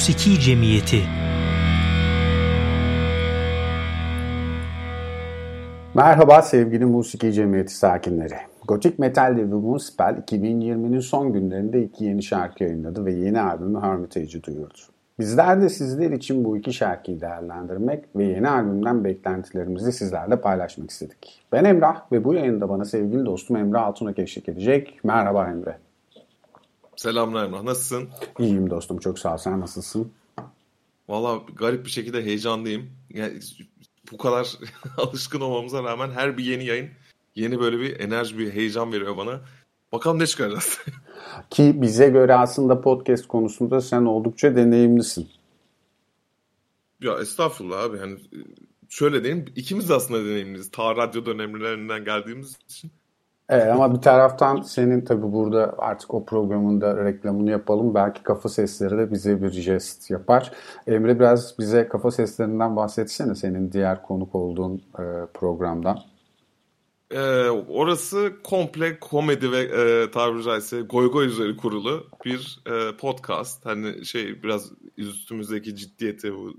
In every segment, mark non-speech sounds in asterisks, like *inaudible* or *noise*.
Musiki Cemiyeti Merhaba sevgili Musiki Cemiyeti sakinleri. Gotik Metal devi Moonspell 2020'nin son günlerinde iki yeni şarkı yayınladı ve yeni albümü Hermitage'i duyurdu. Bizler de sizler için bu iki şarkıyı değerlendirmek ve yeni albümden beklentilerimizi sizlerle paylaşmak istedik. Ben Emrah ve bu yayında bana sevgili dostum Emre Altun'a eşlik edecek. Merhaba Emre. Selamlar Emrah. Nasılsın? İyiyim dostum çok sağ ol. Sen nasılsın? Valla garip bir şekilde heyecanlıyım. Yani bu kadar *laughs* alışkın olmamıza rağmen her bir yeni yayın yeni böyle bir enerji, bir heyecan veriyor bana. Bakalım ne çıkaracağız. *laughs* Ki bize göre aslında podcast konusunda sen oldukça deneyimlisin. Ya estağfurullah abi. Yani şöyle diyeyim. ikimiz de aslında deneyimliyiz. Ta radyo dönemlerinden geldiğimiz için. Evet ama bir taraftan senin tabi burada artık o programın da reklamını yapalım. Belki kafa sesleri de bize bir jest yapar. Emre biraz bize kafa seslerinden bahsetsene senin diğer konuk olduğun e, programdan. Ee, orası komple komedi ve e, tabiri caizse goy goy üzeri kurulu bir e, podcast. Hani şey biraz üstümüzdeki ciddiyeti, bu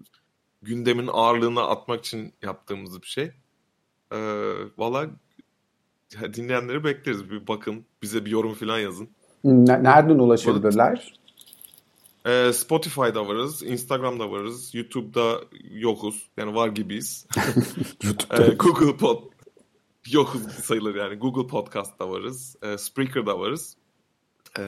gündemin ağırlığını atmak için yaptığımız bir şey. Ee, Valla dinleyenleri bekleriz. Bir bakın, bize bir yorum falan yazın. Nereden ulaşabilirler? Ee, Spotify'da varız, Instagram'da varız, YouTube'da yokuz. Yani var gibiyiz. *laughs* YouTube'da. ee, Google Pod yokuz sayılır yani. Google Podcast'ta varız, ee, Spreaker'da varız. Ee,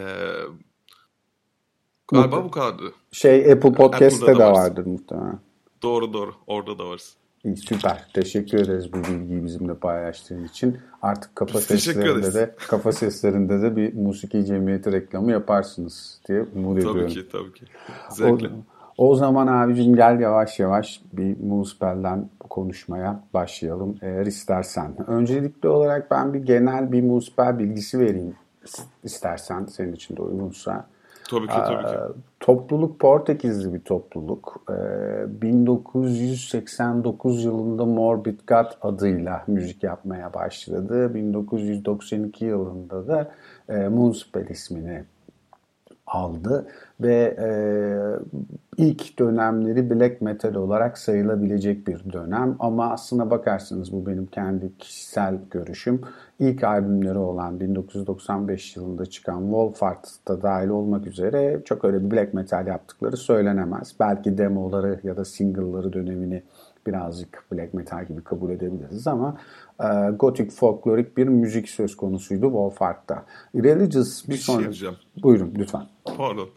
galiba bu kadardı. Şey Apple Podcast'te de vardır muhtemelen. Doğru doğru. Orada da varız. İyi, süper. Teşekkür ederiz bu bilgiyi bizimle paylaştığın için. Artık kafa seslerinde de kafa seslerinde de bir musiki cemiyeti reklamı yaparsınız diye umut tabii ediyorum. Tabii ki, tabii ki. Zevkle. O, o zaman abicim gel yavaş yavaş bir Muspel'den konuşmaya başlayalım eğer istersen. Öncelikli olarak ben bir genel bir Muspel bilgisi vereyim istersen senin için de uygunsa. Tabii ki tabii ki. Topluluk Portekizli bir topluluk. Ee, 1989 yılında Morbid God adıyla müzik yapmaya başladı. 1992 yılında da e, Moonspell ismini aldı ve e, ilk dönemleri black metal olarak sayılabilecek bir dönem ama aslına bakarsanız bu benim kendi kişisel görüşüm. İlk albümleri olan 1995 yılında çıkan Wolfart da dahil olmak üzere çok öyle bir black metal yaptıkları söylenemez. Belki demoları ya da single'ları dönemini birazcık black metal gibi kabul edebiliriz ama e, gotik folklorik bir müzik söz konusuydu Wolfart'ta. Religious bir, Bir şey sonra... diyeceğim. Buyurun lütfen. Pardon.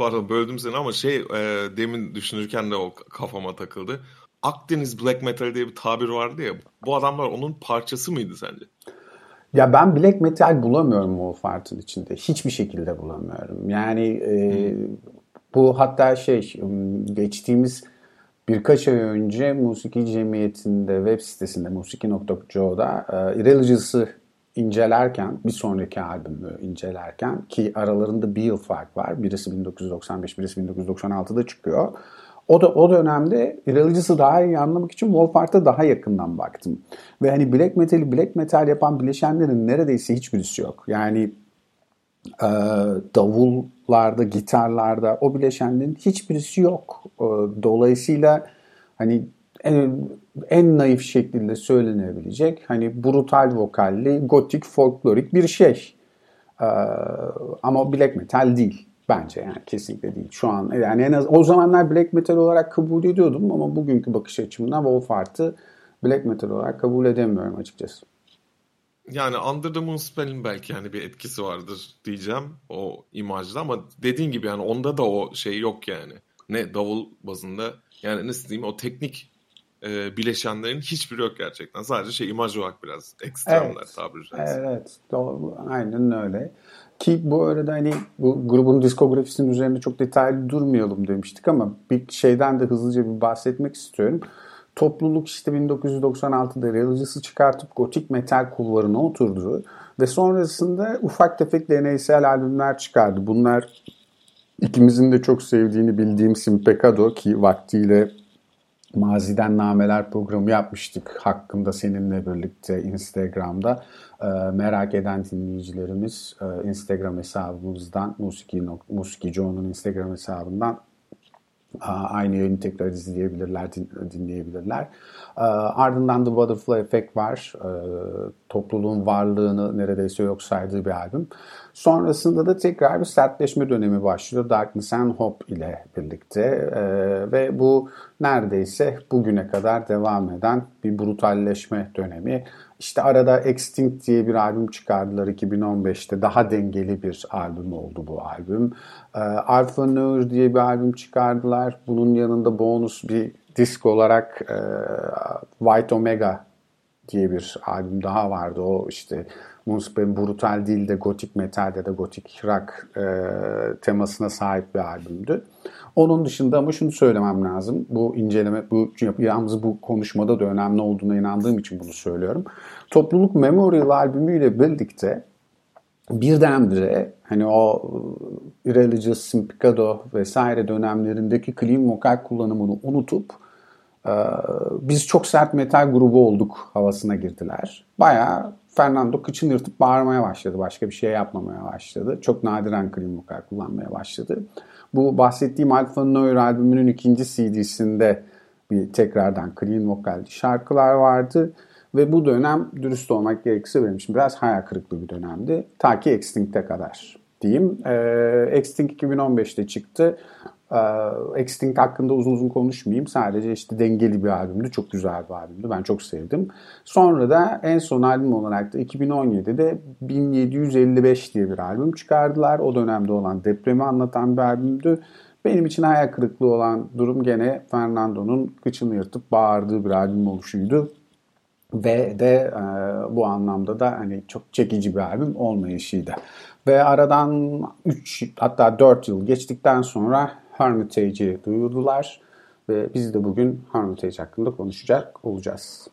Pardon böldüm seni ama şey e, demin düşünürken de o kafama takıldı. Akdeniz Black Metal diye bir tabir vardı ya. Bu adamlar onun parçası mıydı sence? Ya ben black metal bulamıyorum Wolfart'ın içinde. Hiçbir şekilde bulamıyorum. Yani e, bu hatta şey geçtiğimiz birkaç ay önce Musiki Cemiyeti'nde web sitesinde musiki.co'da e, Religious'ı incelerken bir sonraki albümü incelerken ki aralarında bir yıl fark var. Birisi 1995, birisi 1996'da çıkıyor. O da o dönemde Religious'ı daha iyi anlamak için Wolfart'a daha yakından baktım. Ve hani black metal'i black metal yapan bileşenlerin neredeyse hiçbirisi yok. Yani e, davullarda, gitarlarda o bileşenlerin hiçbirisi yok. E, dolayısıyla hani en, en naif şekilde söylenebilecek hani brutal vokalli, gotik, folklorik bir şey. E, ama black metal değil. Bence yani kesinlikle değil. Şu an yani en az o zamanlar black metal olarak kabul ediyordum ama bugünkü bakış açımdan Wolfart'ı black metal olarak kabul edemiyorum açıkçası. Yani Under the Moonspell'in belki yani bir etkisi vardır diyeceğim o imajda ama dediğin gibi yani onda da o şey yok yani. ne davul bazında yani nasıl diyeyim o teknik e, bileşenlerin hiçbiri yok gerçekten. Sadece şey imaj olarak biraz ekstremler evet. tabiri caizse. Evet. Doğru. Aynen öyle. Ki bu arada hani bu grubun diskografisinin üzerinde çok detaylı durmayalım demiştik ama bir şeyden de hızlıca bir bahsetmek istiyorum. Topluluk işte 1996'da Religious'ı çıkartıp gotik metal kulvarına oturdu ve sonrasında ufak tefek deneysel albümler çıkardı. Bunlar ikimizin de çok sevdiğini bildiğim Simpecado ki vaktiyle Maziden Nameler programı yapmıştık hakkında seninle birlikte Instagram'da. E, merak eden dinleyicilerimiz e, Instagram hesabımızdan Musiki, Musiki Joe'nun Instagram hesabından aynı yayını tekrar izleyebilirler, dinleyebilirler. Ardından The Butterfly Effect var. Topluluğun varlığını neredeyse yok saydığı bir albüm. Sonrasında da tekrar bir sertleşme dönemi başlıyor Darkness and Hope ile birlikte. Ve bu neredeyse bugüne kadar devam eden bir brutalleşme dönemi. İşte arada Extinct diye bir albüm çıkardılar 2015'te. Daha dengeli bir albüm oldu bu albüm. E, Alpha Noir diye bir albüm çıkardılar. Bunun yanında bonus bir disk olarak e, White Omega diye bir albüm daha vardı. O işte Munspen brutal değil de gotik metal ya da gotik rock e, temasına sahip bir albümdü. Onun dışında ama şunu söylemem lazım. Bu inceleme, bu yapacağımız bu konuşmada da önemli olduğuna inandığım için bunu söylüyorum. Topluluk Memorial albümüyle birlikte birdenbire hani o Irreligious, Simpicado vesaire dönemlerindeki clean vokal kullanımını unutup e, biz çok sert metal grubu olduk havasına girdiler. Bayağı Fernando kıçını yırtıp bağırmaya başladı. Başka bir şey yapmamaya başladı. Çok nadiren clean vokal kullanmaya başladı. Bu bahsettiğim Alpha Noir albümünün ikinci CD'sinde bir tekrardan clean vokal şarkılar vardı. Ve bu dönem dürüst olmak gerekirse benim için biraz hayal kırıklığı bir dönemdi. Ta ki Extinct'e kadar diyeyim. E, Extinct 2015'te çıktı. E, Extinct hakkında uzun uzun konuşmayayım. Sadece işte dengeli bir albümdü. Çok güzel bir albümdü. Ben çok sevdim. Sonra da en son albüm olarak da 2017'de 1755 diye bir albüm çıkardılar. O dönemde olan depremi anlatan bir albümdü. Benim için hayal kırıklığı olan durum gene Fernando'nun kıçını yırtıp bağırdığı bir albüm oluşuydu ve de e, bu anlamda da hani çok çekici bir albüm olmayışıydı. Ve aradan 3 hatta 4 yıl geçtikten sonra Hermitage'i duyurdular ve biz de bugün Hermitage hakkında konuşacak olacağız.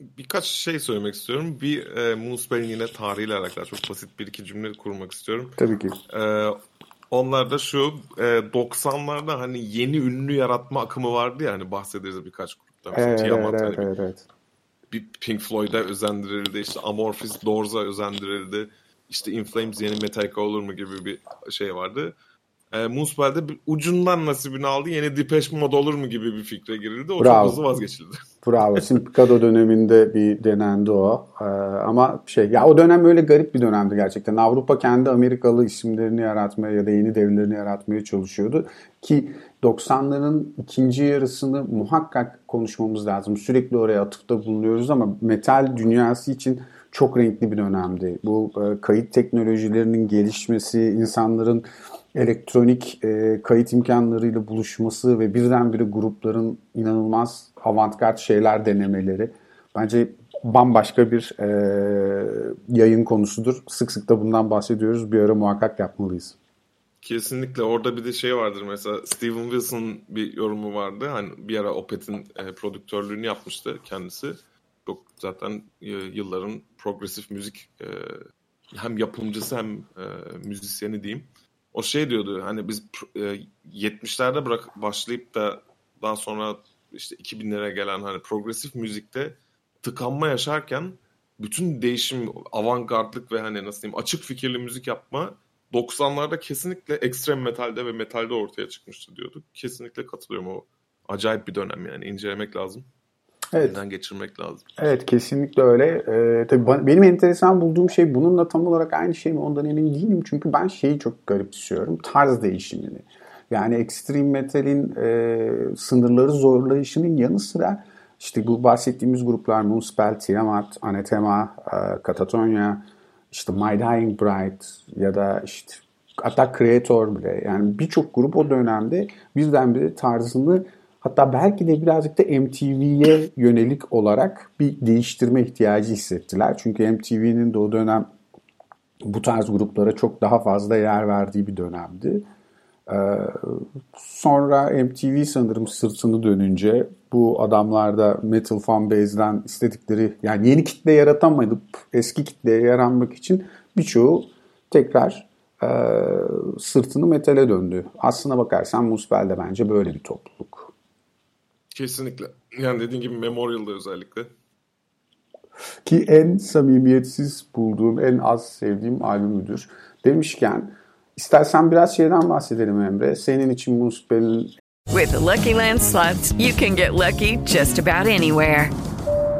Birkaç şey söylemek istiyorum. Bir e, Moonspell'in yine tarihiyle alakalı çok basit bir iki cümle kurmak istiyorum. Tabii ki. E, onlar da şu e, 90'larda hani yeni ünlü yaratma akımı vardı ya hani bahsederiz birkaç grupta. Mesela evet, Tiamat, evet, hani evet, evet bir Pink Floyd'a özendirildi. İşte Amorphis Doors'a özendirildi. İşte In Flames yeni Metallica olur mu gibi bir şey vardı. E, Moonspell'de ucundan nasibini aldı. Yeni Depeche Mode olur mu gibi bir fikre girildi. O Bravo. çok hızlı vazgeçildi. *laughs* Bravo. Simpicado döneminde bir denendi o. Ee, ama şey ya o dönem öyle garip bir dönemdi gerçekten. Avrupa kendi Amerikalı isimlerini yaratmaya ya da yeni devlerini yaratmaya çalışıyordu. Ki 90'ların ikinci yarısını muhakkak konuşmamız lazım. Sürekli oraya atıfta bulunuyoruz ama metal dünyası için çok renkli bir dönemdi. Bu e, kayıt teknolojilerinin gelişmesi, insanların elektronik e, kayıt imkanlarıyla buluşması ve birdenbire grupların inanılmaz avantgard şeyler denemeleri bence bambaşka bir e, yayın konusudur. Sık sık da bundan bahsediyoruz. Bir ara muhakkak yapmalıyız. Kesinlikle orada bir de şey vardır mesela Steven Wilson bir yorumu vardı. Hani bir ara Opeth'in e, prodüktörlüğünü yapmıştı kendisi. Çok zaten e, yılların progresif müzik e, hem yapımcısı hem e, müzisyeni diyeyim. O şey diyordu hani biz e, 70'lerde bırak başlayıp da daha sonra işte 2000'lere gelen hani progresif müzikte tıkanma yaşarken bütün değişim, avantgardlık ve hani nasıl diyeyim açık fikirli müzik yapma 90'larda kesinlikle ekstrem metalde ve metalde ortaya çıkmıştı diyorduk. Kesinlikle katılıyorum o acayip bir dönem yani incelemek lazım. Evet. Geçirmek lazım. Evet kesinlikle öyle. Ee, tabii benim enteresan bulduğum şey bununla tam olarak aynı şey mi ondan emin değilim. Çünkü ben şeyi çok garipsiyorum. Tarz değişimini. Yani ekstrem metalin e, sınırları zorlayışının yanı sıra işte bu bahsettiğimiz gruplar Moonspell, Tiamat, Anathema, e, Katatonia, işte My Dying Bride ya da işte hatta Creator bile yani birçok grup o dönemde birdenbire tarzını hatta belki de birazcık da MTV'ye yönelik olarak bir değiştirme ihtiyacı hissettiler. Çünkü MTV'nin de o dönem bu tarz gruplara çok daha fazla yer verdiği bir dönemdi. Ee, sonra MTV sanırım sırtını dönünce bu adamlar da Metal Fan Base'den istedikleri yani yeni kitle yaratamayıp eski kitleye yaranmak için birçoğu tekrar e, sırtını metale döndü. Aslına bakarsan Muspel de bence böyle bir topluluk. Kesinlikle. Yani dediğin gibi Memorial'da özellikle. Ki en samimiyetsiz bulduğum, en az sevdiğim albümüdür. Demişken istersen biraz şeyden bahsedelim Emre. Senin için Muspel'in With the Lucky Land slots, you can get lucky just about anywhere.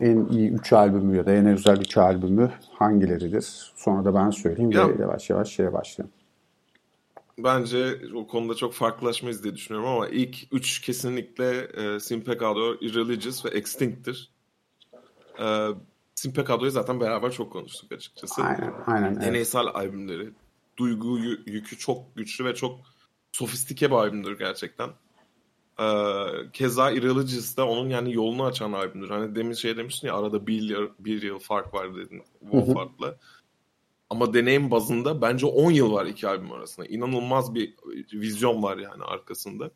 En iyi 3 albümü ya da en özel 3 albümü hangileridir? Sonra da ben söyleyeyim Ya- ve yavaş yavaş şeye başlayalım. Bence o konuda çok farklılaşmayız diye düşünüyorum ama ilk üç kesinlikle e, Simpecado, Irreligious ve Extinct'tir. E, Simpecado'yu zaten beraber çok konuştuk açıkçası. Aynen, aynen. Evet. Deneysel albümleri. Duygu yü- yükü çok güçlü ve çok sofistike bir albümdür gerçekten. Ee, keza Irreligious da onun yani yolunu açan albümdür. Hani demin şey demiştin ya arada bir yıl, bir yıl fark var dedin Wolfhard'la. Ama deneyim bazında bence 10 yıl var iki albüm arasında. İnanılmaz bir vizyon var yani arkasında.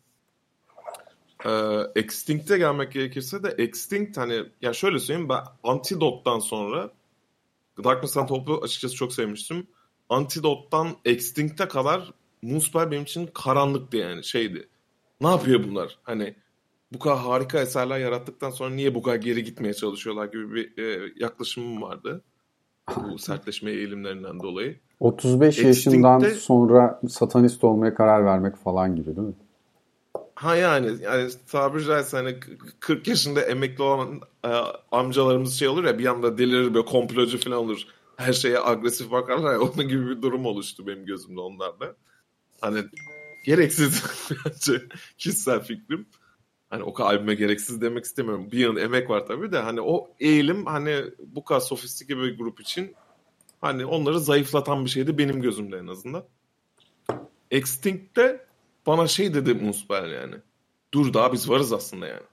Ee, Extinct'e gelmek gerekirse de Extinct hani ya şöyle söyleyeyim ben Antidote'dan sonra Darkness and Hope'u açıkçası çok sevmiştim. Antidote'dan Extinct'e kadar Moonspell benim için karanlıktı yani şeydi. Ne yapıyor bunlar? Hani bu kadar harika eserler yarattıktan sonra niye bu kadar geri gitmeye çalışıyorlar gibi bir e, yaklaşımım vardı. Bu *laughs* sertleşme eğilimlerinden dolayı. 35 Extinct'te- yaşından sonra satanist olmaya karar vermek falan gibi değil mi? Ha yani, yani tabiri caizse hani k- 40 yaşında emekli olan e, amcalarımız şey olur ya bir anda delirir böyle komplocu falan olur. Her şeye agresif bakarlar ya *laughs* onun gibi bir durum oluştu benim gözümde onlarda. Hani gereksiz *laughs* bence kişisel fikrim. Hani o kadar albüme gereksiz demek istemiyorum. Bir yıl emek var tabii de hani o eğilim hani bu kadar sofistike bir grup için hani onları zayıflatan bir şeydi benim gözümde en azından. Extinct'te bana şey dedi Muspel yani. Dur daha biz varız aslında yani.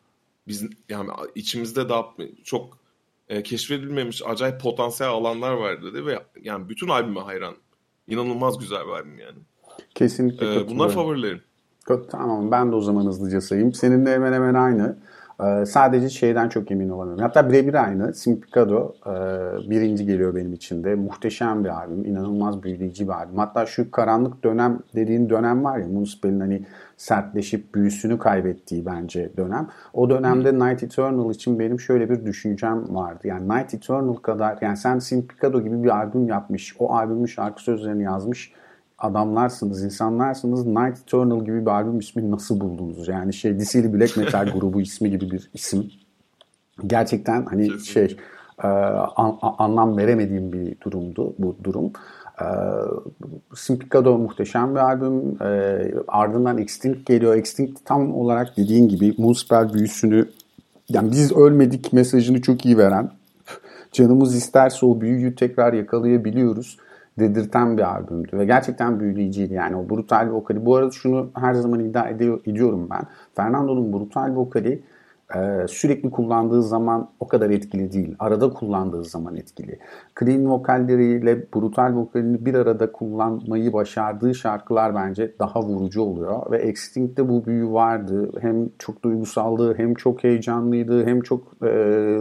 Biz yani içimizde daha çok e, keşfedilmemiş acayip potansiyel alanlar var dedi ve yani bütün albüme hayran. İnanılmaz güzel bir albüm yani. Kesinlikle Ee, bunlar favorilerim. Tamam ben de o zaman hızlıca sayayım. Seninle hemen hemen aynı. Ee, sadece şeyden çok emin olamıyorum. Hatta birebir aynı. Simpicado e, birinci geliyor benim için de. Muhteşem bir albüm. inanılmaz büyüleyici bir albüm. Hatta şu karanlık dönem dediğin dönem var ya Municipal'in hani sertleşip büyüsünü kaybettiği bence dönem. O dönemde Night Eternal için benim şöyle bir düşüncem vardı. Yani Night Eternal kadar yani sen Simpicado gibi bir albüm yapmış. O albümün şarkı sözlerini yazmış adamlarsınız, insanlarsınız. Night Eternal gibi bir albüm ismi nasıl buldunuz? Yani şey DC'li Black Metal *laughs* grubu ismi gibi bir isim. Gerçekten hani Kesinlikle. şey e, an- anlam veremediğim bir durumdu bu durum. E, Simpicado muhteşem bir albüm. E, ardından Extinct geliyor. Extinct tam olarak dediğin gibi Moonspell büyüsünü yani biz ölmedik mesajını çok iyi veren canımız isterse o büyüyü tekrar yakalayabiliyoruz dedirten bir albümdü ve gerçekten büyüleyiciydi yani o brutal vokali. Bu arada şunu her zaman iddia ediyor, ediyorum ben. Fernando'nun brutal vokali e, sürekli kullandığı zaman o kadar etkili değil. Arada kullandığı zaman etkili. Clean vokalleriyle brutal vokalini bir arada kullanmayı başardığı şarkılar bence daha vurucu oluyor. Ve Extinct'te bu büyü vardı. Hem çok duygusaldı, hem çok heyecanlıydı, hem çok e,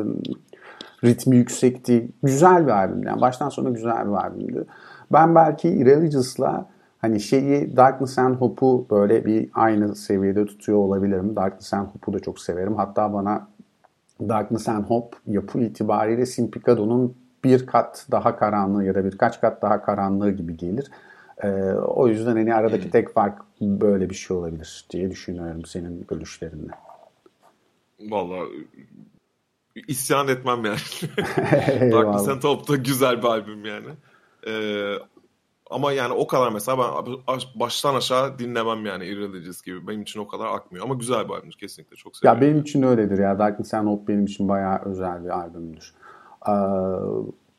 ritmi yüksekti. Güzel bir albümdü. Yani baştan sona güzel bir albümdü. Ben belki Irreligious'la hani şeyi Darkness and Hope'u böyle bir aynı seviyede tutuyor olabilirim. Darkness and Hope'u da çok severim. Hatta bana Darkness and Hope yapı itibariyle Simpicado'nun bir kat daha karanlığı ya da birkaç kat daha karanlığı gibi gelir. E, o yüzden hani aradaki tek fark böyle bir şey olabilir diye düşünüyorum senin görüşlerinle. Vallahi isyan etmem yani. *laughs* Darkness and Hope'da güzel bir albüm yani. Ee, ama yani o kadar mesela ben baştan aşağı dinlemem yani Irreligious gibi. Benim için o kadar akmıyor. Ama güzel bir albümdür kesinlikle. Çok seviyorum. Ya benim için öyledir ya. Darkness and Hope benim için bayağı özel bir albümdür. Ee,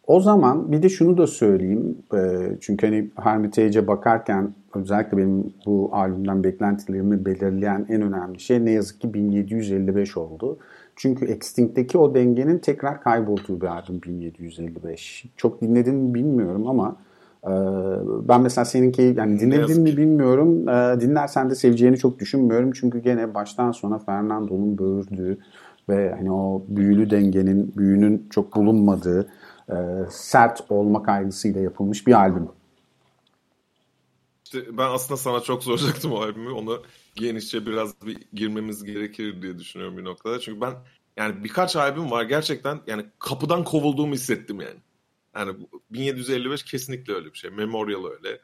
o zaman bir de şunu da söyleyeyim. Ee, çünkü hani Hermitage'e bakarken özellikle benim bu albümden beklentilerimi belirleyen en önemli şey ne yazık ki 1755 oldu. Çünkü Extinct'teki o dengenin tekrar kaybolduğu bir albüm 1755. Çok dinledim mi bilmiyorum ama e, ben mesela seninki yani dinledin mi bilmiyorum. E, dinlersen de seveceğini çok düşünmüyorum. Çünkü gene baştan sona Fernando'nun böğürdüğü ve hani o büyülü dengenin, büyünün çok bulunmadığı e, sert olma kaygısıyla yapılmış bir albüm. İşte ben aslında sana çok soracaktım o albümü. Onu genişçe biraz bir girmemiz gerekir diye düşünüyorum bir noktada. Çünkü ben yani birkaç albüm var gerçekten yani kapıdan kovulduğumu hissettim yani. Yani 1755 kesinlikle öyle bir şey. Memorial öyle.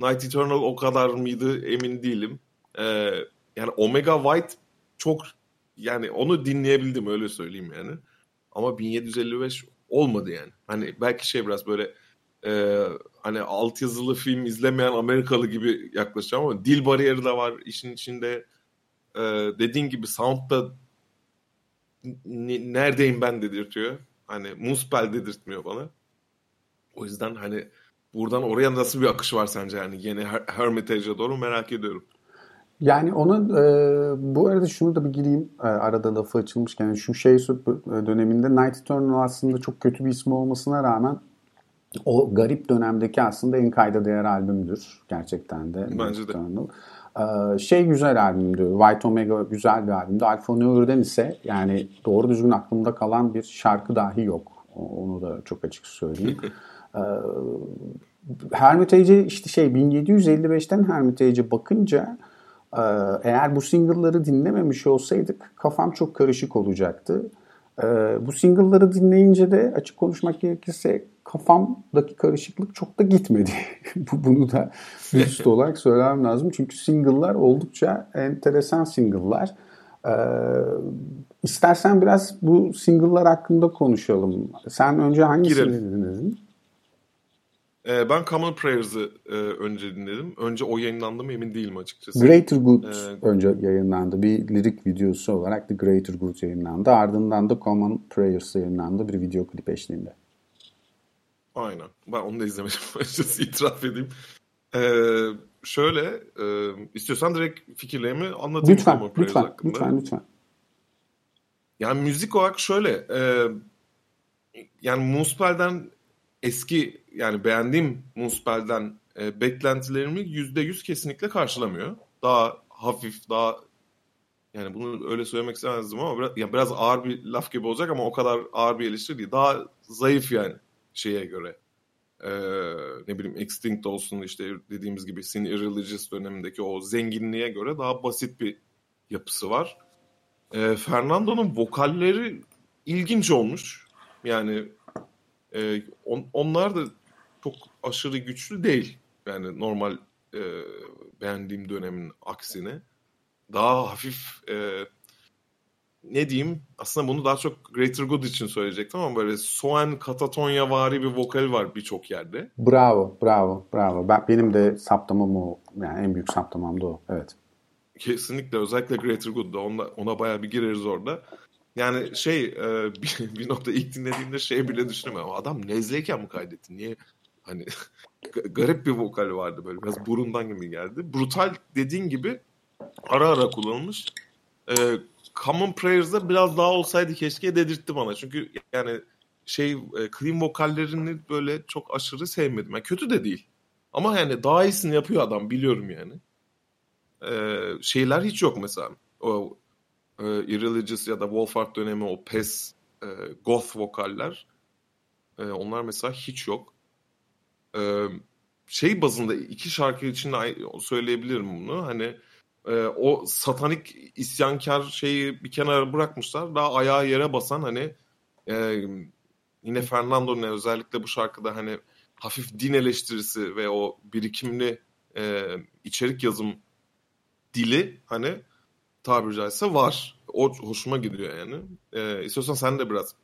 Night Eternal o kadar mıydı emin değilim. Ee, yani Omega White çok yani onu dinleyebildim öyle söyleyeyim yani. Ama 1755 olmadı yani. Hani belki şey biraz böyle e, hani altyazılı film izlemeyen Amerikalı gibi yaklaşacağım ama dil bariyeri de var işin içinde. E, dediğin gibi sound da neredeyim ben dedirtiyor. Hani Muspel dedirtmiyor bana. O yüzden hani buradan oraya nasıl bir akış var sence yani yeni Her Hermitage'a doğru merak ediyorum. Yani onun e, bu arada şunu da bir gireyim e, arada lafı açılmışken yani şu şey döneminde Night Eternal aslında çok kötü bir ismi olmasına rağmen o garip dönemdeki aslında en kayda değer albümdür gerçekten de. Bence de. Ee, şey güzel albümdü. White Omega güzel bir albümdü. Alfa Neur'den ise yani doğru düzgün aklımda kalan bir şarkı dahi yok. Onu da çok açık söyleyeyim. *laughs* ee, Hermitage'e işte şey 1755'ten Hermitage'e bakınca e, eğer bu single'ları dinlememiş olsaydık kafam çok karışık olacaktı. Ee, bu single'ları dinleyince de açık konuşmak gerekirse kafamdaki karışıklık çok da gitmedi. *laughs* Bunu da dürüst olarak söylemem lazım. Çünkü single'lar oldukça enteresan single'lar. Ee, istersen biraz bu single'lar hakkında konuşalım. Sen önce hangisini dinledin? Ee, ben Common Prayers'ı e, önce dinledim. Önce o yayınlandı mı emin değilim açıkçası. Greater Good ee, önce yayınlandı. Bir lirik videosu olarak The Greater Good yayınlandı. Ardından da Common Prayers yayınlandı bir video klip eşliğinde. Aynen. Ben onu da izlemedim *laughs* açıkçası itiraf edeyim. Ee, şöyle e, istiyorsan direkt fikirlerimi anlatayım. Lütfen, lütfen, lütfen, lütfen. Yani müzik olarak şöyle e, yani Muspel'den eski yani beğendiğim Muspel'den e, beklentilerimi yüzde yüz kesinlikle karşılamıyor. Daha hafif, daha yani bunu öyle söylemek istemezdim ama biraz, ya biraz ağır bir laf gibi olacak ama o kadar ağır bir eleştiri değil. Daha zayıf yani şeye göre. Ee, ne bileyim Extinct olsun işte dediğimiz gibi Sin Irreligious dönemindeki o zenginliğe göre daha basit bir yapısı var. Ee, Fernando'nun vokalleri ilginç olmuş. Yani e, on, onlar da çok aşırı güçlü değil. Yani normal e, beğendiğim dönemin aksine. Daha hafif e, ne diyeyim aslında bunu daha çok Greater Good için söyleyecektim ama böyle Soğan Katatonya vari bir vokal var birçok yerde. Bravo, bravo, bravo. Ben, benim de saptamam o. Yani en büyük saptamam da o. Evet. Kesinlikle özellikle Greater Good'da ona, ona bayağı bir gireriz orada. Yani şey e, *laughs* bir, bir nokta ilk dinlediğimde şey bile düşünemiyorum. Adam nezleyken mi kaydetti? Niye? Hani *laughs* garip bir vokal vardı böyle. Biraz burundan gibi geldi. Brutal dediğin gibi ara ara kullanılmış. E, Common Prayers'da biraz daha olsaydı keşke dedirtti bana. Çünkü yani şey e, clean vokallerini böyle çok aşırı sevmedim. Yani kötü de değil. Ama yani daha iyisini yapıyor adam biliyorum yani. Ee, şeyler hiç yok mesela. O e, Irreligious ya da Wolfart dönemi o pes e, goth vokaller e, onlar mesela hiç yok. E, şey bazında iki şarkı için söyleyebilirim bunu. Hani e, o satanik isyankar şeyi bir kenara bırakmışlar. Daha ayağı yere basan hani e, yine Fernando'nun özellikle bu şarkıda hani hafif din eleştirisi ve o birikimli e, içerik yazım dili hani tabiri caizse var. O hoşuma gidiyor yani. E, istiyorsan sen de biraz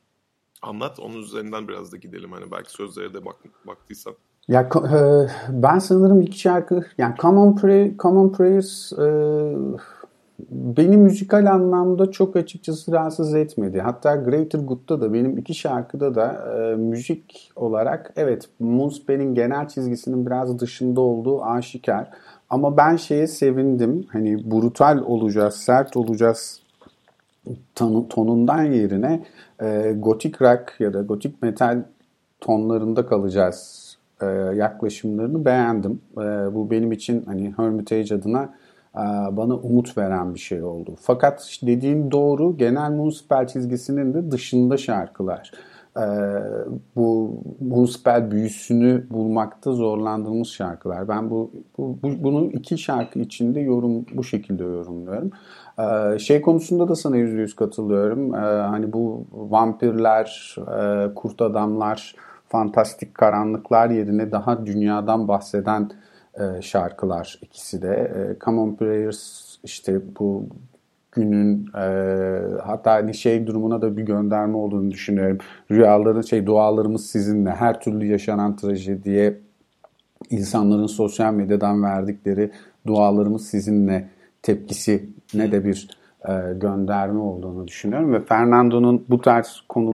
anlat. Onun üzerinden biraz da gidelim. Hani belki sözlere de bak, baktıysan. Ya e, ben sanırım iki şarkı yani Common, Pray, Common Prayers e, beni müzikal anlamda çok açıkçası rahatsız etmedi. Hatta Greater Good'da da benim iki şarkıda da e, müzik olarak evet Moonspell'in genel çizgisinin biraz dışında olduğu aşikar. Ama ben şeye sevindim. Hani brutal olacağız, sert olacağız tonundan yerine e, gotik rock ya da gotik metal tonlarında kalacağız e, yaklaşımlarını beğendim. E, bu benim için hani Hermitage adına e, bana umut veren bir şey oldu. Fakat işte dediğin doğru genel Moonspell çizgisinin de dışında şarkılar. E, bu Moonspell büyüsünü bulmakta zorlandığımız şarkılar. Ben bu, bu, bu bunu iki şarkı içinde yorum bu şekilde yorumluyorum. Ee, şey konusunda da sana yüzde yüz katılıyorum. Ee, hani bu vampirler, e, kurt adamlar, fantastik karanlıklar yerine daha dünyadan bahseden e, şarkılar ikisi de. E, Common Prayers işte bu günün e, hatta hani şey durumuna da bir gönderme olduğunu düşünüyorum. Rüyaların şey dualarımız sizinle her türlü yaşanan trajediye insanların sosyal medyadan verdikleri dualarımız sizinle tepkisi ne de bir e, gönderme olduğunu düşünüyorum ve Fernando'nun bu tarz konu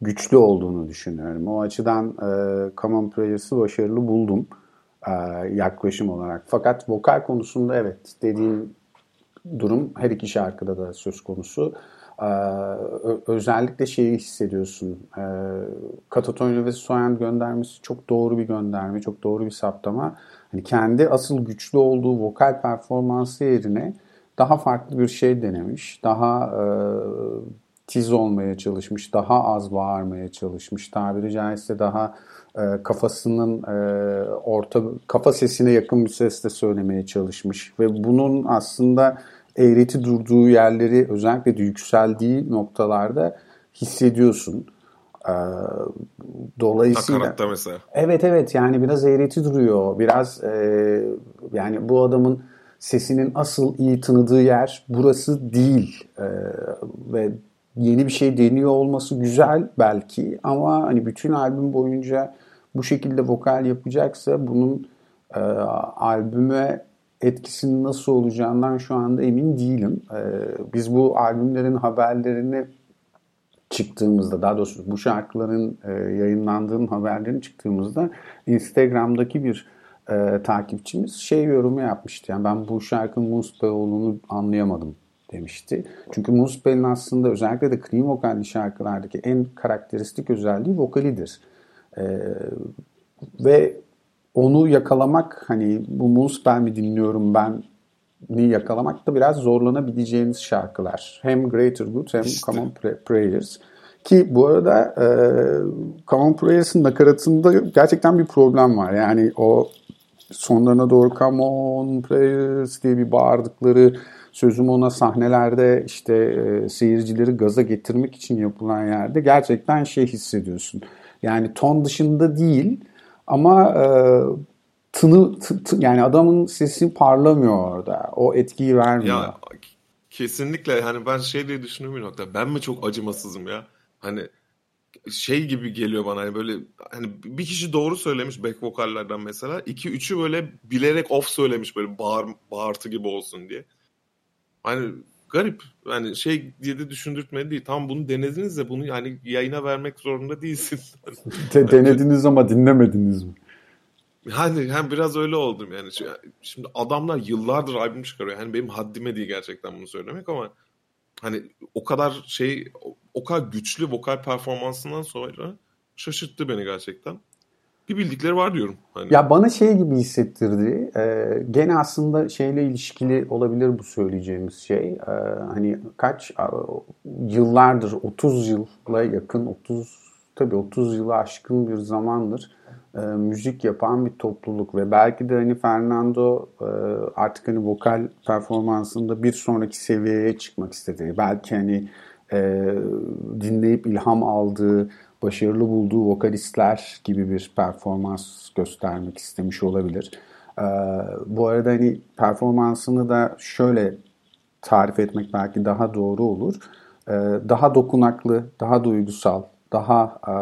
güçlü olduğunu düşünüyorum. O açıdan e, Common Prayers'ı başarılı buldum e, yaklaşım olarak. Fakat vokal konusunda evet dediğim durum her iki şarkıda da söz konusu. Ee, özellikle şeyi hissediyorsun. Ee, Katatonya ve Soyan göndermesi çok doğru bir gönderme, çok doğru bir saptama. Hani kendi asıl güçlü olduğu vokal performansı yerine daha farklı bir şey denemiş. Daha e, tiz olmaya çalışmış, daha az bağırmaya çalışmış. Tabiri caizse daha e, kafasının e, orta kafa sesine yakın bir sesle söylemeye çalışmış ve bunun aslında eğreti durduğu yerleri özellikle de yükseldiği noktalarda hissediyorsun. Ee, dolayısıyla mesela. Evet evet yani biraz eğreti duruyor. Biraz e, yani bu adamın sesinin asıl iyi tanıdığı yer burası değil. E, ve yeni bir şey deniyor olması güzel belki ama hani bütün albüm boyunca bu şekilde vokal yapacaksa bunun e, albüme etkisinin nasıl olacağından şu anda emin değilim. Ee, biz bu albümlerin haberlerini çıktığımızda, daha doğrusu bu şarkıların e, yayınlandığının haberlerini çıktığımızda Instagram'daki bir e, takipçimiz şey yorumu yapmıştı. Yani ben bu şarkının Moonspell olduğunu anlayamadım demişti. Çünkü Moonspell'in aslında özellikle de clean vokalli şarkılardaki en karakteristik özelliği vokalidir. E, ve onu yakalamak hani bu Moonspell mi dinliyorum ben ni yakalamak da biraz zorlanabileceğiniz şarkılar. Hem Greater Good hem işte. Common Prayers. Ki bu arada e, Common Prayers'ın nakaratında gerçekten bir problem var. Yani o sonlarına doğru Come on Prayers diye bir bağırdıkları sözüm ona sahnelerde işte e, seyircileri gaza getirmek için yapılan yerde gerçekten şey hissediyorsun. Yani ton dışında değil ama e, tını tı, tı, yani adamın sesi parlamıyor orada. O etkiyi vermiyor. Ya kesinlikle hani ben şey diye düşünüyorum bir nokta. Ben mi çok acımasızım ya? Hani şey gibi geliyor bana hani böyle hani bir kişi doğru söylemiş back vokallerden mesela. iki üçü böyle bilerek off söylemiş böyle bağır, bağırtı gibi olsun diye. Hani garip. Yani şey diye de düşündürtmedi değil. Tam bunu denediniz de bunu yani yayına vermek zorunda değilsin. *laughs* De, denediniz ama dinlemediniz mi? Yani hem biraz öyle oldum yani. Şimdi adamlar yıllardır albüm çıkarıyor. Hani benim haddime değil gerçekten bunu söylemek ama hani o kadar şey o kadar güçlü vokal performansından sonra şaşırttı beni gerçekten. Bir bildikleri var diyorum. Hani. Ya bana şey gibi hissettirdi. Ee, gene aslında şeyle ilişkili olabilir bu söyleyeceğimiz şey. Ee, hani kaç yıllardır 30 yıla yakın 30 tabii 30 yılı aşkın bir zamandır e, müzik yapan bir topluluk ve belki de hani Fernando e, artık hani vokal performansında bir sonraki seviyeye çıkmak istedi. Belki hani e, dinleyip ilham aldığı, başarılı bulduğu vokalistler gibi bir performans göstermek istemiş olabilir. E, bu arada hani performansını da şöyle tarif etmek belki daha doğru olur. E, daha dokunaklı, daha duygusal, daha e,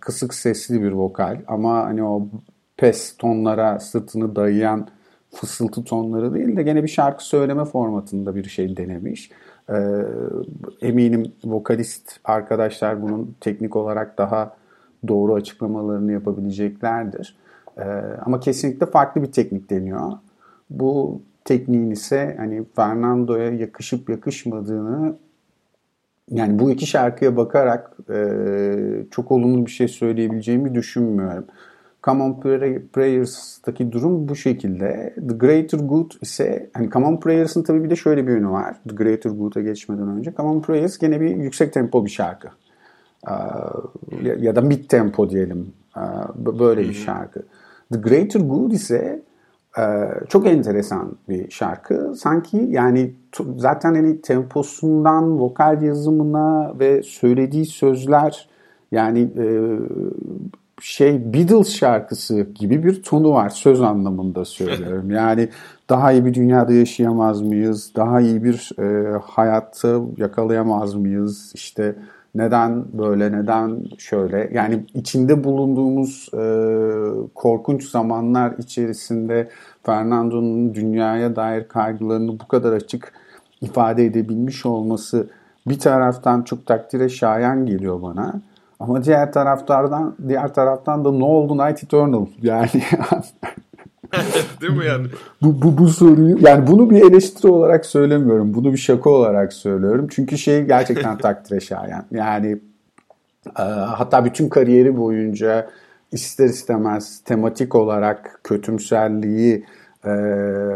kısık sesli bir vokal ama hani o pes tonlara sırtını dayayan fısıltı tonları değil de gene bir şarkı söyleme formatında bir şey denemiş. Ee, eminim vokalist arkadaşlar bunun teknik olarak daha doğru açıklamalarını yapabileceklerdir. Ee, ama kesinlikle farklı bir teknik deniyor. Bu tekniğin ise hani Fernando'ya yakışıp yakışmadığını yani bu iki şarkıya bakarak e, çok olumlu bir şey söyleyebileceğimi düşünmüyorum. Come On Prayers'taki durum bu şekilde. The Greater Good ise hani Come On Prayers'ın tabii bir de şöyle bir yönü var. The Greater Good'a geçmeden önce. Come On Prayers gene bir yüksek tempo bir şarkı. Ya da mid tempo diyelim. Böyle bir şarkı. The Greater Good ise çok enteresan bir şarkı. Sanki yani zaten hani temposundan vokal yazımına ve söylediği sözler yani e, şey Beatles şarkısı gibi bir tonu var söz anlamında söylüyorum. *laughs* Yani daha iyi bir dünyada yaşayamaz mıyız? Daha iyi bir e, hayatta yakalayamaz mıyız? İşte neden böyle, neden şöyle? Yani içinde bulunduğumuz e, korkunç zamanlar içerisinde Fernando'nun dünyaya dair kaygılarını bu kadar açık ifade edebilmiş olması bir taraftan çok takdire şayan geliyor bana. Ama diğer taraftardan diğer taraftan da ne oldu Night Eternal yani *laughs* Değil mi yani? bu, bu, bu soruyu yani bunu bir eleştiri olarak söylemiyorum. Bunu bir şaka olarak söylüyorum. Çünkü şey gerçekten *laughs* takdire şayan. Yani e, hatta bütün kariyeri boyunca ister istemez tematik olarak kötümserliği e,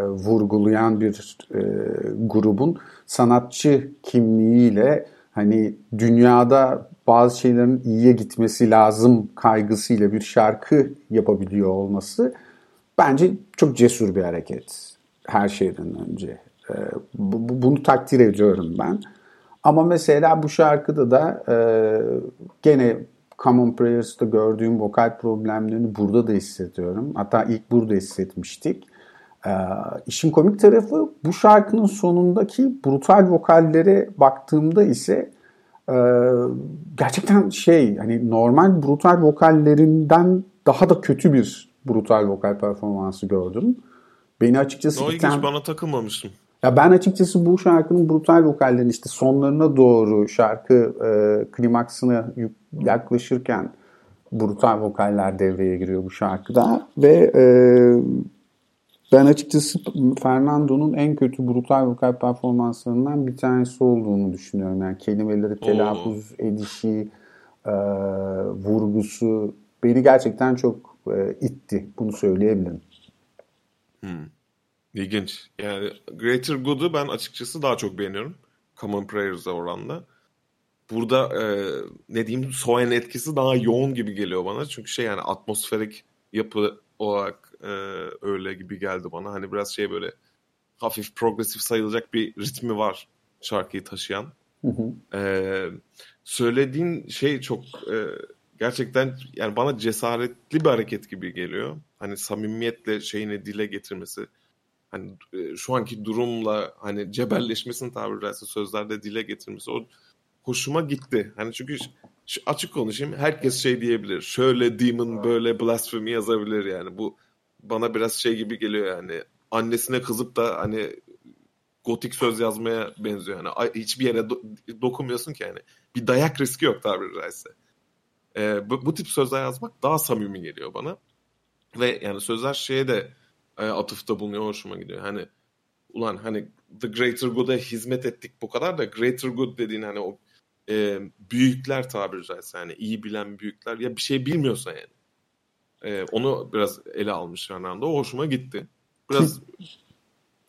vurgulayan bir e, grubun sanatçı kimliğiyle hani dünyada bazı şeylerin iyiye gitmesi lazım kaygısıyla bir şarkı yapabiliyor olması bence çok cesur bir hareket her şeyden önce. E, bu, bunu takdir ediyorum ben. Ama mesela bu şarkıda da e, gene Common Prayers'ta gördüğüm vokal problemlerini burada da hissediyorum. Hatta ilk burada hissetmiştik. Ee, işin komik tarafı bu şarkının sonundaki brutal vokallere baktığımda ise e, gerçekten şey hani normal brutal vokallerinden daha da kötü bir brutal vokal performansı gördüm. Beni açıkçası... O ilginç bana takılmamıştım. Ya ben açıkçası bu şarkının brutal vokallerini işte sonlarına doğru şarkı e, klimaksına yaklaşırken brutal vokaller devreye giriyor bu şarkıda ve e, ben açıkçası Fernando'nun en kötü brutal vokal performanslarından bir tanesi olduğunu düşünüyorum. Yani kelimeleri telaffuz edişi, e, vurgusu beni gerçekten çok e, itti. Bunu söyleyebilirim. Hmm. İlginç. Yani Greater Good'u ben açıkçası daha çok beğeniyorum. Common Prayers'a oranla. Burada e, ne diyeyim Soen etkisi daha yoğun gibi geliyor bana. Çünkü şey yani atmosferik yapı olarak e, öyle gibi geldi bana. Hani biraz şey böyle hafif progresif sayılacak bir ritmi var şarkıyı taşıyan. Hı hı. E, söylediğin şey çok e, gerçekten yani bana cesaretli bir hareket gibi geliyor. Hani samimiyetle şeyini dile getirmesi. Hani e, şu anki durumla hani cebelleşmesini tabiri caizse sözlerde dile getirmesi o hoşuma gitti. Hani çünkü şu açık konuşayım herkes şey diyebilir. Şöyle demon böyle blasphemy yazabilir yani. Bu bana biraz şey gibi geliyor yani. Annesine kızıp da hani gotik söz yazmaya benziyor yani. Hiçbir yere do- dokunmuyorsun ki yani. Bir dayak riski yok tabiri caizse. Ee, bu, bu tip sözler yazmak daha samimi geliyor bana. Ve yani sözler şeye de e, atıfta bulunuyor hoşuma gidiyor. Hani ulan hani the greater good'a hizmet ettik bu kadar da greater good dediğin hani o e, büyükler tabiri caizse yani iyi bilen büyükler ya bir şey bilmiyorsa yani. E, onu biraz ele almış yani anda. O hoşuma gitti. Biraz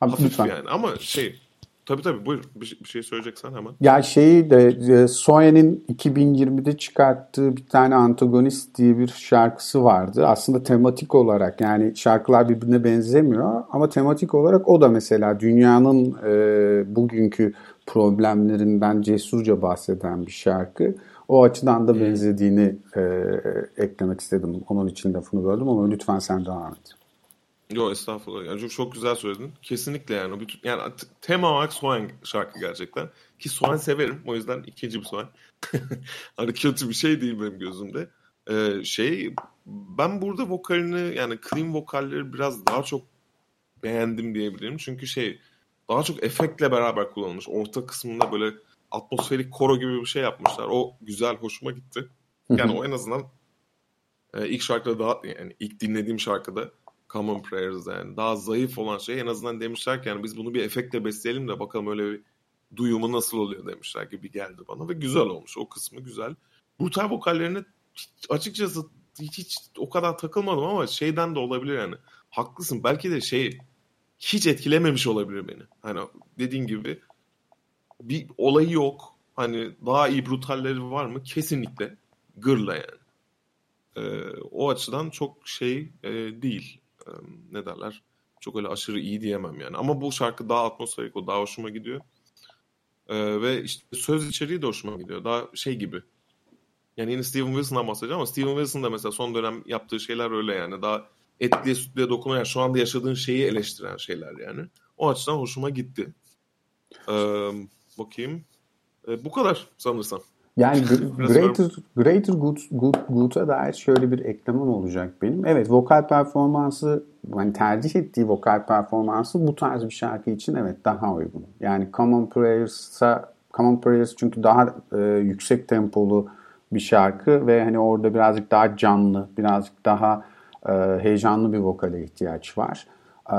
Abi hafif lütfen. yani ama şey tabii tabii buyur bir, bir şey söyleyeceksen hemen. Ya şeyi de e, Soye'nin 2020'de çıkarttığı bir tane Antagonist diye bir şarkısı vardı. Aslında tematik olarak yani şarkılar birbirine benzemiyor ama tematik olarak o da mesela dünyanın e, bugünkü problemlerinden cesurca bahseden bir şarkı. O açıdan da benzediğini e, eklemek istedim. Onun için lafını böldüm ama lütfen sen devam et. Yo estağfurullah. Yani çok, çok güzel söyledin. Kesinlikle yani. Bütün, yani tema olarak Swan şarkı gerçekten. Ki Swan severim. O yüzden ikinci bir Swan. hani kötü bir şey değil benim gözümde. Ee, şey ben burada vokalini yani clean vokalleri biraz daha çok beğendim diyebilirim. Çünkü şey daha çok efektle beraber kullanılmış. Orta kısmında böyle atmosferik koro gibi bir şey yapmışlar. O güzel hoşuma gitti. Yani o en azından e, ilk şarkıda daha yani ilk dinlediğim şarkıda Common Prayers yani daha zayıf olan şey en azından demişler ki yani biz bunu bir efektle besleyelim de bakalım öyle bir duyumu nasıl oluyor demişler gibi geldi bana ve güzel olmuş. O kısmı güzel. Brutal vokallerine açıkçası hiç, hiç o kadar takılmadım ama şeyden de olabilir yani. Haklısın belki de şey hiç etkilememiş olabilir beni. Hani dediğin gibi bir olayı yok. Hani daha iyi brutalleri var mı? Kesinlikle. Gırla yani. Ee, o açıdan çok şey e, değil. Ee, ne derler? Çok öyle aşırı iyi diyemem yani. Ama bu şarkı daha atmosferik, o daha hoşuma gidiyor. Ee, ve işte söz içeriği de hoşuma gidiyor. Daha şey gibi. Yani yine Steven Wilson'dan bahsedeceğim ama Steven Wilson da mesela son dönem yaptığı şeyler öyle yani. Daha etliye sütlüye dokunan, yani şu anda yaşadığın şeyi eleştiren şeyler yani. O açıdan hoşuma gitti. Ee, bakayım. Ee, bu kadar sanırsam. Yani *laughs* Greater, Greater Good, Good, Good'a dair şöyle bir eklemem olacak benim. Evet vokal performansı, yani tercih ettiği vokal performansı bu tarz bir şarkı için evet daha uygun. Yani Common Prayers'a Common Prayers çünkü daha e, yüksek tempolu bir şarkı ve hani orada birazcık daha canlı, birazcık daha heyecanlı bir vokale ihtiyaç var. E,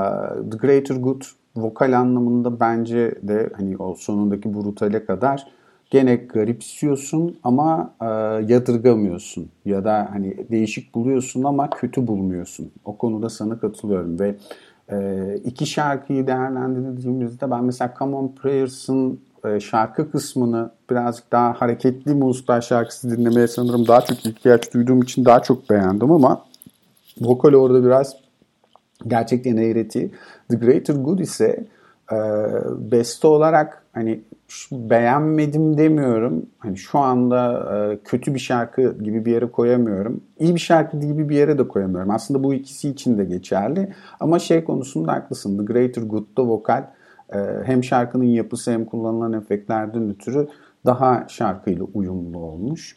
The Greater Good vokal anlamında bence de hani o sonundaki brutale kadar gene garipsiyorsun ama e, yadırgamıyorsun ya da hani değişik buluyorsun ama kötü bulmuyorsun. O konuda sana katılıyorum ve e, iki şarkıyı değerlendirdiğimizde ben mesela Common Prayers'ın e, şarkı kısmını birazcık daha hareketli Muğuslar şarkısı dinlemeye sanırım daha çok ihtiyaç duyduğum için daha çok beğendim ama vokal orada biraz gerçekten eğreti. The Greater Good ise e, beste olarak hani beğenmedim demiyorum. Hani şu anda e, kötü bir şarkı gibi bir yere koyamıyorum. İyi bir şarkı gibi bir yere de koyamıyorum. Aslında bu ikisi için de geçerli. Ama şey konusunda haklısın. The Greater Good'da vokal e, hem şarkının yapısı hem kullanılan efektlerden ötürü daha şarkıyla uyumlu olmuş.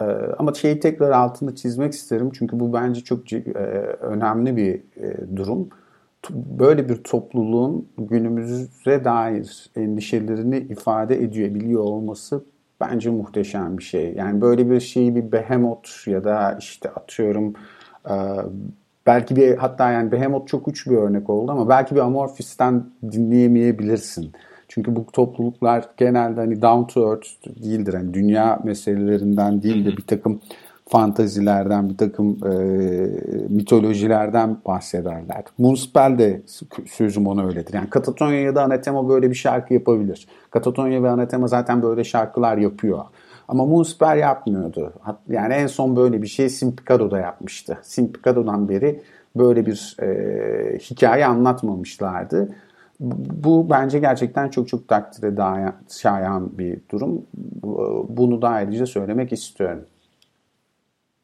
Ee, ama şeyi tekrar altında çizmek isterim çünkü bu bence çok e, önemli bir e, durum. Böyle bir topluluğun günümüze dair endişelerini ifade edebiliyor olması bence muhteşem bir şey. Yani böyle bir şeyi bir Behemoth ya da işte atıyorum e, belki bir hatta yani Behemoth çok uç bir örnek oldu ama belki bir Amorphis'ten dinleyemeyebilirsin. Çünkü bu topluluklar genelde hani down to earth değildir. Hani dünya meselelerinden değil de bir takım fantazilerden, bir takım e, mitolojilerden bahsederler. Moonspell de sözüm ona öyledir. Yani Katatonya ya da Anathema böyle bir şarkı yapabilir. Katatonya ve Anathema zaten böyle şarkılar yapıyor. Ama Moonspell yapmıyordu. Yani en son böyle bir şey Simpicado'da yapmıştı. Simpicado'dan beri böyle bir e, hikaye anlatmamışlardı. Bu bence gerçekten çok çok takdire şayan bir durum. Bu- Bunu da ayrıca söylemek istiyorum.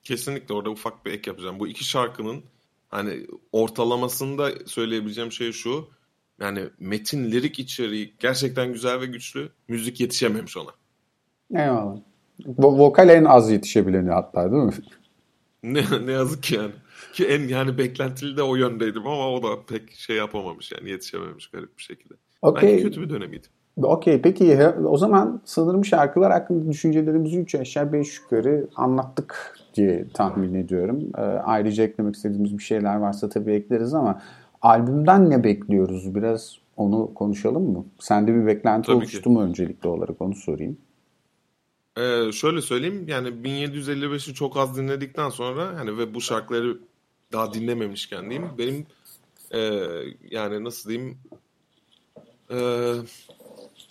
Kesinlikle orada ufak bir ek yapacağım. Bu iki şarkının hani ortalamasında söyleyebileceğim şey şu. Yani metin, lirik içeriği gerçekten güzel ve güçlü. Müzik yetişememiş ona. Eyvallah. Vokal en az yetişebileni hatta değil mi? Ne, ne yazık ki yani. Ki en yani beklentili de o yöndeydim ama o da pek şey yapamamış yani yetişememiş garip bir şekilde. Okay. Bence kötü bir dönemiydi. Okey peki o zaman sanırım şarkılar hakkında düşüncelerimizi 3 aşağı 5 yukarı anlattık diye tahmin ediyorum. Ee, ayrıca eklemek istediğimiz bir şeyler varsa tabii ekleriz ama albümden ne bekliyoruz? Biraz onu konuşalım mı? Sende bir beklenti tabii oluştu ki. mu öncelikli olarak onu sorayım. Ee, şöyle söyleyeyim yani 1755'i çok az dinledikten sonra hani ve bu şarkıları daha dinlememişken diyeyim benim e, yani nasıl diyeyim e,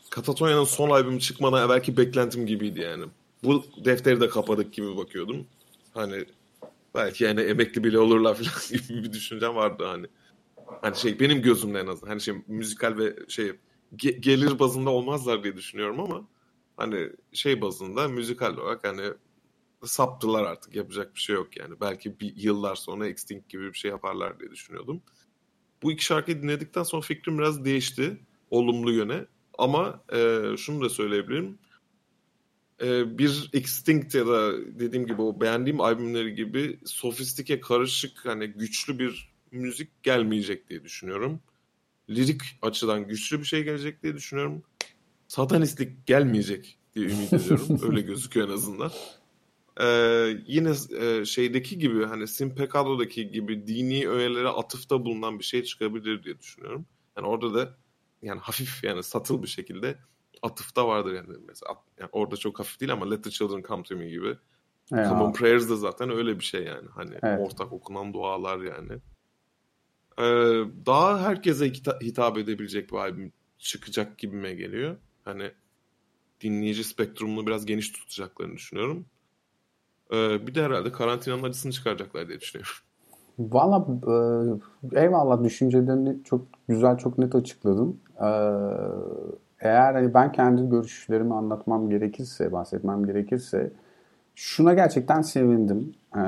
Katatonya'nın son albümü çıkmadan evvelki beklentim gibiydi yani. Bu defteri de kapadık gibi bakıyordum. Hani belki yani emekli bile olurlar falan *laughs* gibi bir düşüncem vardı hani. Hani şey benim gözümde en azından. Hani şey müzikal ve şey ge- gelir bazında olmazlar diye düşünüyorum ama hani şey bazında müzikal olarak hani saptılar artık yapacak bir şey yok yani. Belki bir yıllar sonra Extinct gibi bir şey yaparlar diye düşünüyordum. Bu iki şarkıyı dinledikten sonra fikrim biraz değişti olumlu yöne. Ama e, şunu da söyleyebilirim. E, bir Extinct ya da dediğim gibi o beğendiğim albümleri gibi sofistike, karışık, hani güçlü bir müzik gelmeyecek diye düşünüyorum. Lirik açıdan güçlü bir şey gelecek diye düşünüyorum. Satanistlik gelmeyecek diye ümit ediyorum. *laughs* Öyle gözüküyor en azından. Ee, yine e, şeydeki gibi hani Sim Peccado'daki gibi dini öğelere atıfta bulunan bir şey çıkabilir diye düşünüyorum. Yani orada da yani hafif yani satıl bir şekilde atıfta vardır yani mesela yani orada çok hafif değil ama Let the Children Come to Me gibi. Ya. Common Prayers da zaten öyle bir şey yani hani evet. ortak okunan dualar yani. Ee, daha herkese hitap edebilecek bir albüm çıkacak gibime geliyor. Hani dinleyici spektrumunu biraz geniş tutacaklarını düşünüyorum. Ee, bir de herhalde karantinanın acısını çıkaracaklar diye düşünüyorum. Valla e, eyvallah düşüncelerini çok güzel, çok net açıkladın. E, eğer hani ben kendi görüşlerimi anlatmam gerekirse, bahsetmem gerekirse şuna gerçekten sevindim. E,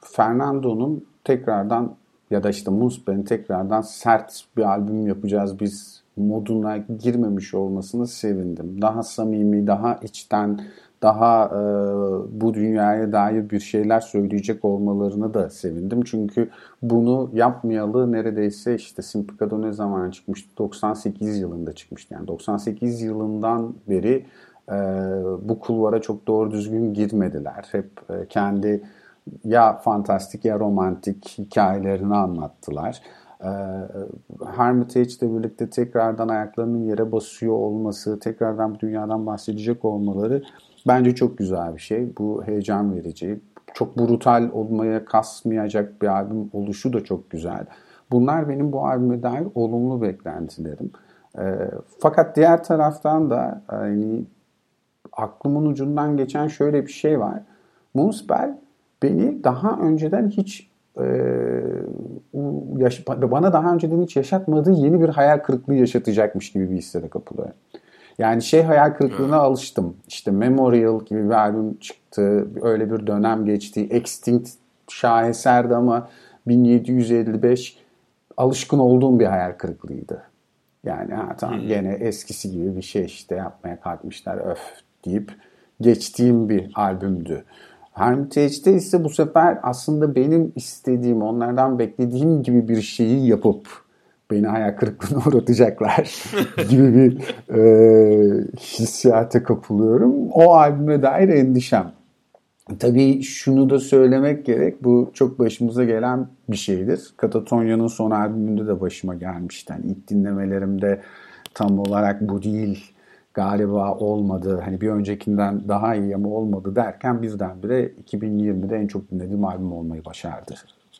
Fernando'nun tekrardan ya da işte Musben'in tekrardan sert bir albüm yapacağız biz moduna girmemiş olmasını sevindim. Daha samimi, daha içten, daha e, bu dünyaya dair bir şeyler söyleyecek olmalarını da sevindim. Çünkü bunu yapmayalı neredeyse işte Simplicado ne zaman çıkmıştı? 98 yılında çıkmıştı. Yani 98 yılından beri e, bu kulvara çok doğru düzgün girmediler. Hep e, kendi ya fantastik ya romantik hikayelerini anlattılar. E, Hermitage ile birlikte tekrardan ayaklarının yere basıyor olması, tekrardan bu dünyadan bahsedecek olmaları Bence çok güzel bir şey. Bu heyecan verici. Çok brutal olmaya kasmayacak bir albüm oluşu da çok güzel. Bunlar benim bu albüme dair olumlu beklentilerim. E, fakat diğer taraftan da hani aklımın ucundan geçen şöyle bir şey var. Moonspell beni daha önceden hiç e, bana daha önceden hiç yaşatmadığı yeni bir hayal kırıklığı yaşatacakmış gibi bir hissede kapılıyorum. Yani şey hayal kırıklığına hmm. alıştım. İşte Memorial gibi bir albüm çıktı. Öyle bir dönem geçti. Extinct şaheserdi ama 1755 alışkın olduğum bir hayal kırıklığıydı. Yani ha tamam hmm. gene eskisi gibi bir şey işte yapmaya kalkmışlar öf deyip geçtiğim bir albümdü. Hermitage'de ise bu sefer aslında benim istediğim, onlardan beklediğim gibi bir şeyi yapıp beni hayal kırıklığına *laughs* uğratacaklar *laughs* gibi bir e, hissiyata kapılıyorum. O albüme dair endişem. Tabii şunu da söylemek gerek. Bu çok başımıza gelen bir şeydir. Katatonya'nın son albümünde de başıma gelmişti. Yani ilk dinlemelerimde tam olarak bu değil galiba olmadı. Hani bir öncekinden daha iyi ama olmadı derken birdenbire 2020'de en çok dinlediğim albüm olmayı başardı.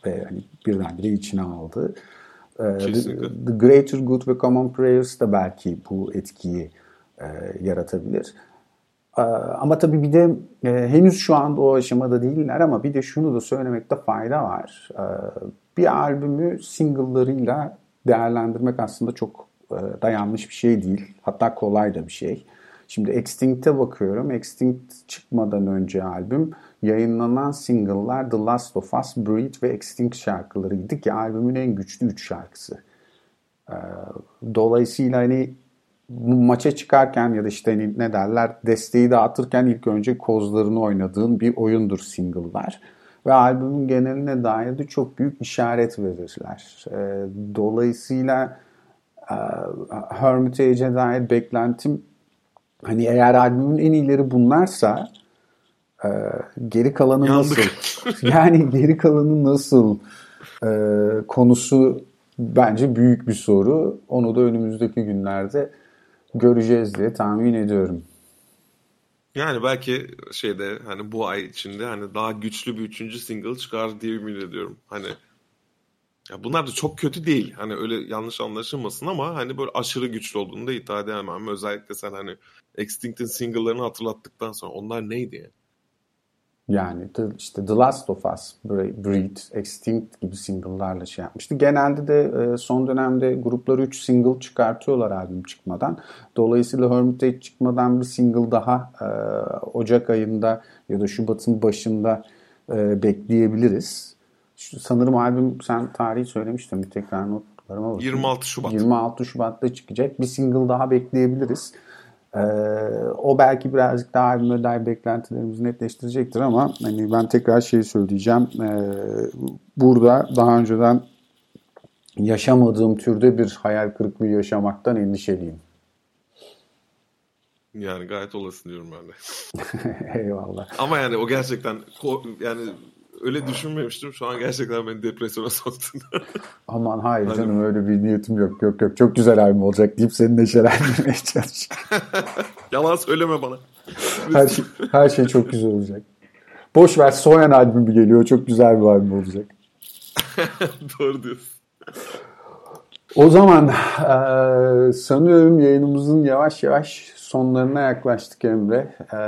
Ve hani birdenbire içine aldı. Ee, Kesinlikle. The, Greater Good ve Common Prayers da belki bu etkiyi e, yaratabilir. E, ama tabii bir de e, henüz şu anda o aşamada değiller ama bir de şunu da söylemekte fayda var. E, bir albümü single'larıyla değerlendirmek aslında çok da yanlış bir şey değil. Hatta kolay da bir şey. Şimdi Extinct'e bakıyorum. Extinct çıkmadan önce albüm yayınlanan single'lar The Last of Us, Breed ve Extinct şarkılarıydı ki albümün en güçlü üç şarkısı. Ee, dolayısıyla hani maça çıkarken ya da işte ne derler desteği dağıtırken ilk önce kozlarını oynadığın bir oyundur single'lar. Ve albümün geneline dair de çok büyük işaret verirler. E, dolayısıyla e, Hermitage'e dair beklentim hani eğer albümün en iyileri bunlarsa e, geri kalanı Yandık. nasıl? *laughs* yani geri kalanı nasıl e, konusu bence büyük bir soru. Onu da önümüzdeki günlerde göreceğiz diye tahmin ediyorum. Yani belki şeyde hani bu ay içinde hani daha güçlü bir üçüncü single çıkar diye ümit ediyorum. Hani ya bunlar da çok kötü değil. Hani öyle yanlış anlaşılmasın ama hani böyle aşırı güçlü olduğunu da iddia edemem. Özellikle sen hani Extinct'in single'larını hatırlattıktan sonra onlar neydi yani? Yani işte The Last of Us, Breed, Extinct gibi single'larla şey yapmıştı. Genelde de e, son dönemde grupları 3 single çıkartıyorlar albüm çıkmadan. Dolayısıyla Hermitage çıkmadan bir single daha e, Ocak ayında ya da Şubat'ın başında e, bekleyebiliriz. Şu, sanırım albüm sen tarihi söylemiştin bir tekrar notlarıma bakayım. 26 Şubat. 26 Şubat'ta çıkacak. Bir single daha bekleyebiliriz. Ee, o belki birazcık daha albüme dair beklentilerimizi netleştirecektir ama hani ben tekrar şeyi söyleyeceğim. Ee, burada daha önceden yaşamadığım türde bir hayal kırıklığı yaşamaktan endişeliyim. Yani gayet olasın diyorum ben de. *laughs* Eyvallah. Ama yani o gerçekten yani öyle düşünmemiştim. Şu an gerçekten beni depresyona *laughs* soktun. Aman hayır Hadi. canım öyle bir niyetim yok. Yok yok çok güzel albüm olacak deyip seni neşelendirmeye *laughs* çalışıyorum. *laughs* Yalan söyleme bana. her, şey, her şey çok güzel olacak. Boş ver Soyan albümü geliyor. Çok güzel bir albüm olacak. Doğru diyorsun. O zaman e, sanıyorum yayınımızın yavaş yavaş sonlarına yaklaştık Emre. E,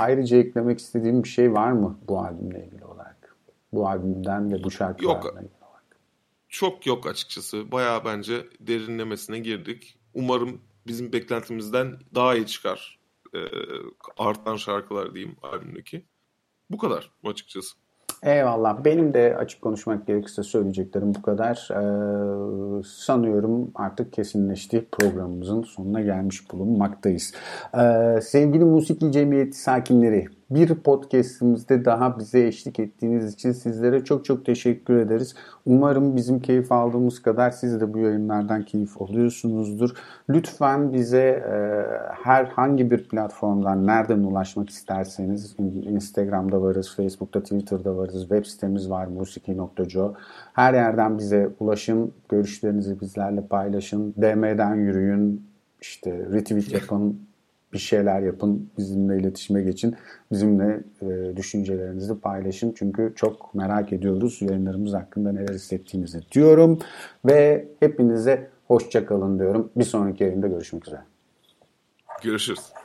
ayrıca eklemek istediğim bir şey var mı bu albümle ilgili? Bu albümden ve bu şarkılardan yok. Çok yok açıkçası. Bayağı bence derinlemesine girdik. Umarım bizim beklentimizden daha iyi çıkar. Ee, artan şarkılar diyeyim albümdeki. Bu kadar açıkçası. Eyvallah. Benim de açık konuşmak gerekirse söyleyeceklerim bu kadar. Ee, sanıyorum artık kesinleşti programımızın sonuna gelmiş bulunmaktayız. Ee, sevgili Musiki Cemiyeti sakinleri, bir podcastimizde daha bize eşlik ettiğiniz için sizlere çok çok teşekkür ederiz. Umarım bizim keyif aldığımız kadar siz de bu yayınlardan keyif alıyorsunuzdur. Lütfen bize e, herhangi bir platformdan nereden ulaşmak isterseniz Instagram'da varız, Facebook'ta, Twitter'da varız, web sitemiz var musiki.co. Her yerden bize ulaşın, görüşlerinizi bizlerle paylaşın, DM'den yürüyün, işte retweet yapın, bir şeyler yapın, bizimle iletişime geçin, bizimle e, düşüncelerinizi paylaşın. Çünkü çok merak ediyoruz yayınlarımız hakkında neler hissettiğinizi diyorum. Ve hepinize hoşça kalın diyorum. Bir sonraki yayında görüşmek üzere. Görüşürüz.